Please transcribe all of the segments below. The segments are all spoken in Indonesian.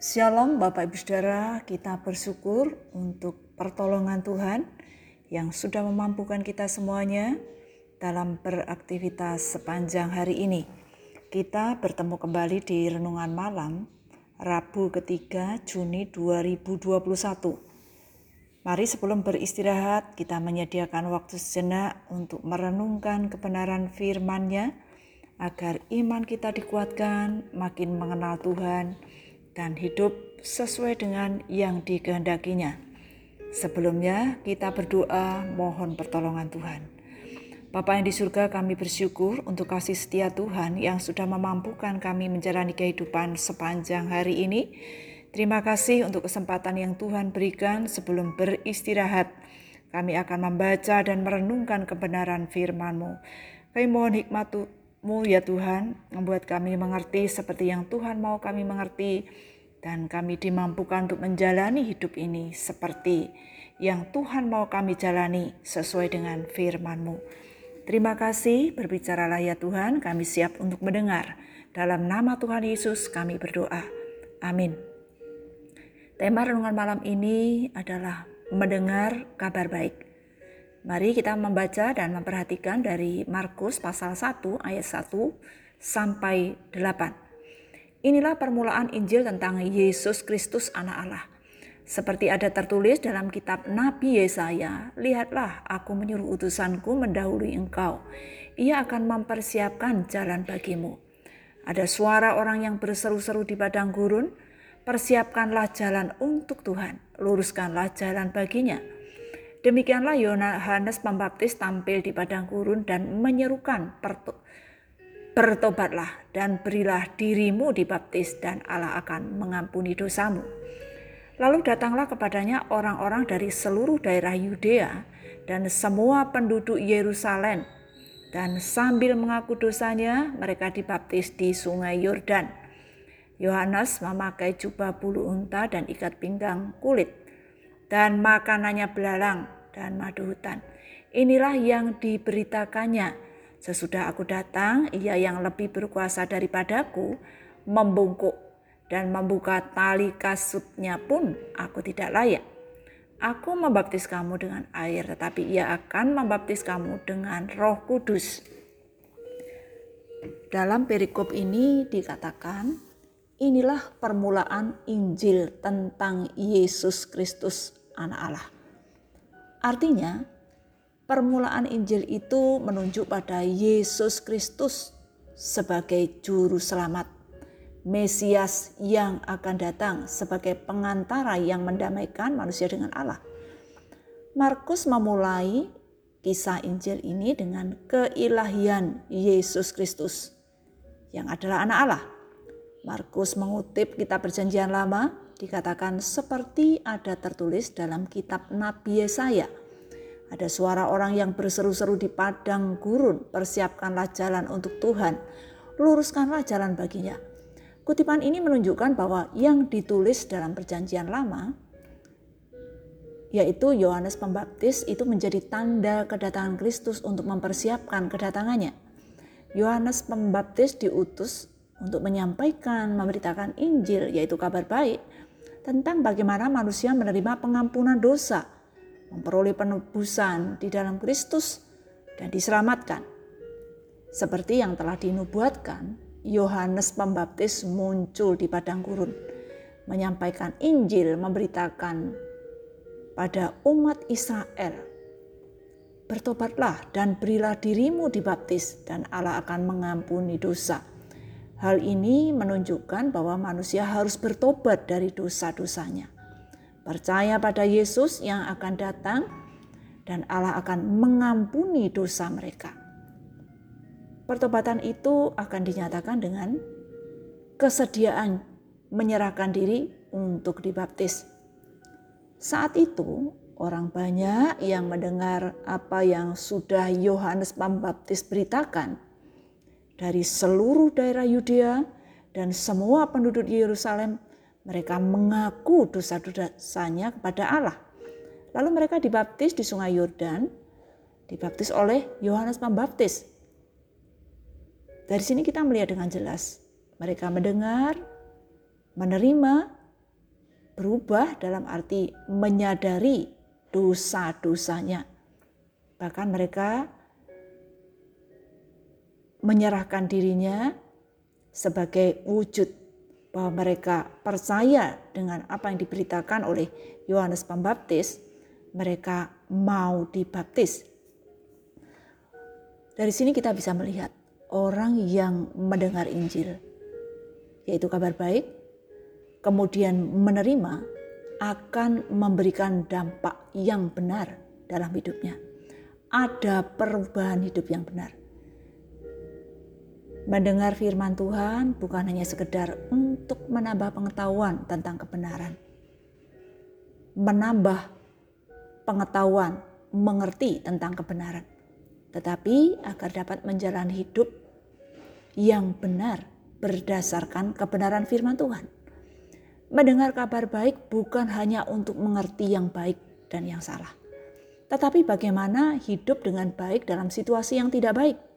Shalom Bapak Ibu Saudara, kita bersyukur untuk pertolongan Tuhan yang sudah memampukan kita semuanya dalam beraktivitas sepanjang hari ini. Kita bertemu kembali di Renungan Malam, Rabu ketiga Juni 2021. Mari sebelum beristirahat, kita menyediakan waktu sejenak untuk merenungkan kebenaran firman-Nya, agar iman kita dikuatkan, makin mengenal Tuhan, dan hidup sesuai dengan yang dikehendakinya. Sebelumnya kita berdoa mohon pertolongan Tuhan. Bapa yang di surga kami bersyukur untuk kasih setia Tuhan yang sudah memampukan kami menjalani kehidupan sepanjang hari ini. Terima kasih untuk kesempatan yang Tuhan berikan sebelum beristirahat. Kami akan membaca dan merenungkan kebenaran firman-Mu. Kami mohon hikmat Mu ya Tuhan, membuat kami mengerti seperti yang Tuhan mau kami mengerti, dan kami dimampukan untuk menjalani hidup ini seperti yang Tuhan mau kami jalani sesuai dengan firman-Mu. Terima kasih, berbicaralah ya Tuhan, kami siap untuk mendengar. Dalam nama Tuhan Yesus kami berdoa. Amin. Tema renungan malam ini adalah mendengar kabar baik. Mari kita membaca dan memperhatikan dari Markus pasal 1 ayat 1 sampai 8. Inilah permulaan Injil tentang Yesus Kristus anak Allah. Seperti ada tertulis dalam kitab Nabi Yesaya, lihatlah aku menyuruh utusanku mendahului engkau. Ia akan mempersiapkan jalan bagimu. Ada suara orang yang berseru-seru di padang gurun, persiapkanlah jalan untuk Tuhan, luruskanlah jalan baginya Demikianlah Yohanes Pembaptis tampil di padang gurun dan menyerukan bertobatlah dan berilah dirimu dibaptis dan Allah akan mengampuni dosamu. Lalu datanglah kepadanya orang-orang dari seluruh daerah Yudea dan semua penduduk Yerusalem dan sambil mengaku dosanya mereka dibaptis di sungai Yordan. Yohanes memakai jubah bulu unta dan ikat pinggang kulit dan makanannya belalang dan madu hutan. Inilah yang diberitakannya. Sesudah aku datang, ia yang lebih berkuasa daripadaku membungkuk dan membuka tali kasutnya pun aku tidak layak. Aku membaptis kamu dengan air, tetapi ia akan membaptis kamu dengan roh kudus. Dalam perikop ini dikatakan, inilah permulaan Injil tentang Yesus Kristus anak Allah. Artinya, permulaan Injil itu menunjuk pada Yesus Kristus sebagai juru selamat, Mesias yang akan datang sebagai pengantara yang mendamaikan manusia dengan Allah. Markus memulai kisah Injil ini dengan keilahian Yesus Kristus yang adalah anak Allah. Markus mengutip kitab perjanjian lama dikatakan seperti ada tertulis dalam kitab Nabi Yesaya. Ada suara orang yang berseru-seru di padang gurun, persiapkanlah jalan untuk Tuhan, luruskanlah jalan baginya. Kutipan ini menunjukkan bahwa yang ditulis dalam perjanjian lama, yaitu Yohanes Pembaptis itu menjadi tanda kedatangan Kristus untuk mempersiapkan kedatangannya. Yohanes Pembaptis diutus untuk menyampaikan, memberitakan Injil, yaitu kabar baik, tentang bagaimana manusia menerima pengampunan dosa, memperoleh penebusan di dalam Kristus, dan diselamatkan. Seperti yang telah dinubuatkan, Yohanes Pembaptis muncul di padang gurun, menyampaikan Injil, memberitakan pada umat Israel, Bertobatlah dan berilah dirimu dibaptis, dan Allah akan mengampuni dosa Hal ini menunjukkan bahwa manusia harus bertobat dari dosa-dosanya. Percaya pada Yesus yang akan datang dan Allah akan mengampuni dosa mereka. Pertobatan itu akan dinyatakan dengan kesediaan menyerahkan diri untuk dibaptis. Saat itu, orang banyak yang mendengar apa yang sudah Yohanes Pembaptis beritakan dari seluruh daerah Yudea dan semua penduduk Yerusalem mereka mengaku dosa-dosanya kepada Allah. Lalu mereka dibaptis di sungai Yordan, dibaptis oleh Yohanes Pembaptis. Dari sini kita melihat dengan jelas mereka mendengar, menerima, berubah dalam arti menyadari dosa-dosanya. Bahkan mereka menyerahkan dirinya sebagai wujud bahwa mereka percaya dengan apa yang diberitakan oleh Yohanes Pembaptis, mereka mau dibaptis. Dari sini kita bisa melihat orang yang mendengar Injil, yaitu kabar baik, kemudian menerima akan memberikan dampak yang benar dalam hidupnya. Ada perubahan hidup yang benar. Mendengar firman Tuhan bukan hanya sekedar untuk menambah pengetahuan tentang kebenaran. Menambah pengetahuan, mengerti tentang kebenaran. Tetapi agar dapat menjalani hidup yang benar berdasarkan kebenaran firman Tuhan. Mendengar kabar baik bukan hanya untuk mengerti yang baik dan yang salah. Tetapi bagaimana hidup dengan baik dalam situasi yang tidak baik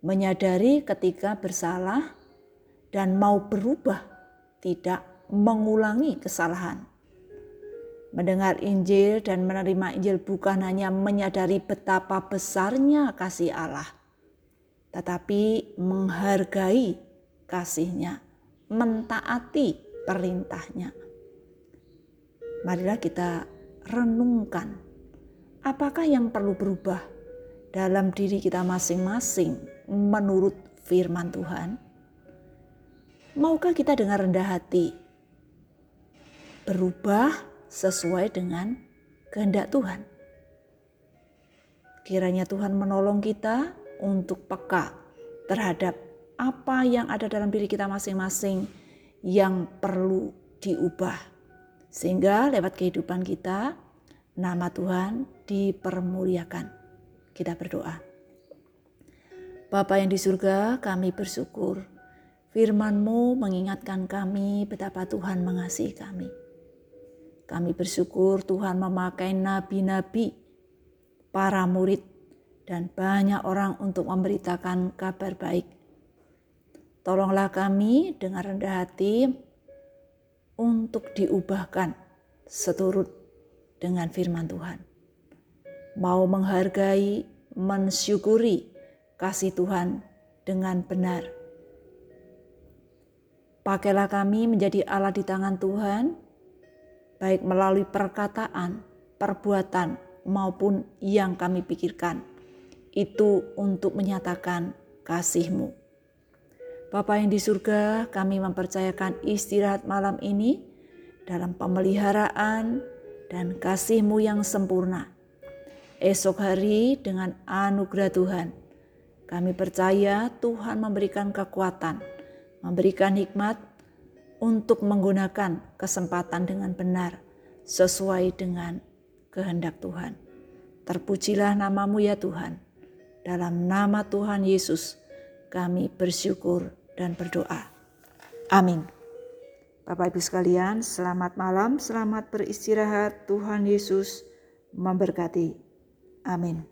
menyadari ketika bersalah dan mau berubah, tidak mengulangi kesalahan. Mendengar Injil dan menerima Injil bukan hanya menyadari betapa besarnya kasih Allah, tetapi menghargai kasihnya, mentaati perintahnya. Marilah kita renungkan apakah yang perlu berubah dalam diri kita masing-masing menurut firman Tuhan? Maukah kita dengan rendah hati berubah sesuai dengan kehendak Tuhan? Kiranya Tuhan menolong kita untuk peka terhadap apa yang ada dalam diri kita masing-masing yang perlu diubah. Sehingga lewat kehidupan kita, nama Tuhan dipermuliakan. Kita berdoa. Bapa yang di surga, kami bersyukur. Firman-Mu mengingatkan kami betapa Tuhan mengasihi kami. Kami bersyukur Tuhan memakai nabi-nabi, para murid, dan banyak orang untuk memberitakan kabar baik. Tolonglah kami dengan rendah hati untuk diubahkan seturut dengan firman Tuhan. Mau menghargai, mensyukuri, kasih Tuhan dengan benar. Pakailah kami menjadi Allah di tangan Tuhan, baik melalui perkataan, perbuatan, maupun yang kami pikirkan. Itu untuk menyatakan kasih-Mu. Bapa yang di surga, kami mempercayakan istirahat malam ini dalam pemeliharaan dan kasih-Mu yang sempurna. Esok hari dengan anugerah Tuhan, kami percaya Tuhan memberikan kekuatan, memberikan hikmat untuk menggunakan kesempatan dengan benar sesuai dengan kehendak Tuhan. Terpujilah namamu ya Tuhan. Dalam nama Tuhan Yesus kami bersyukur dan berdoa. Amin. Bapak Ibu sekalian, selamat malam, selamat beristirahat. Tuhan Yesus memberkati. Amin.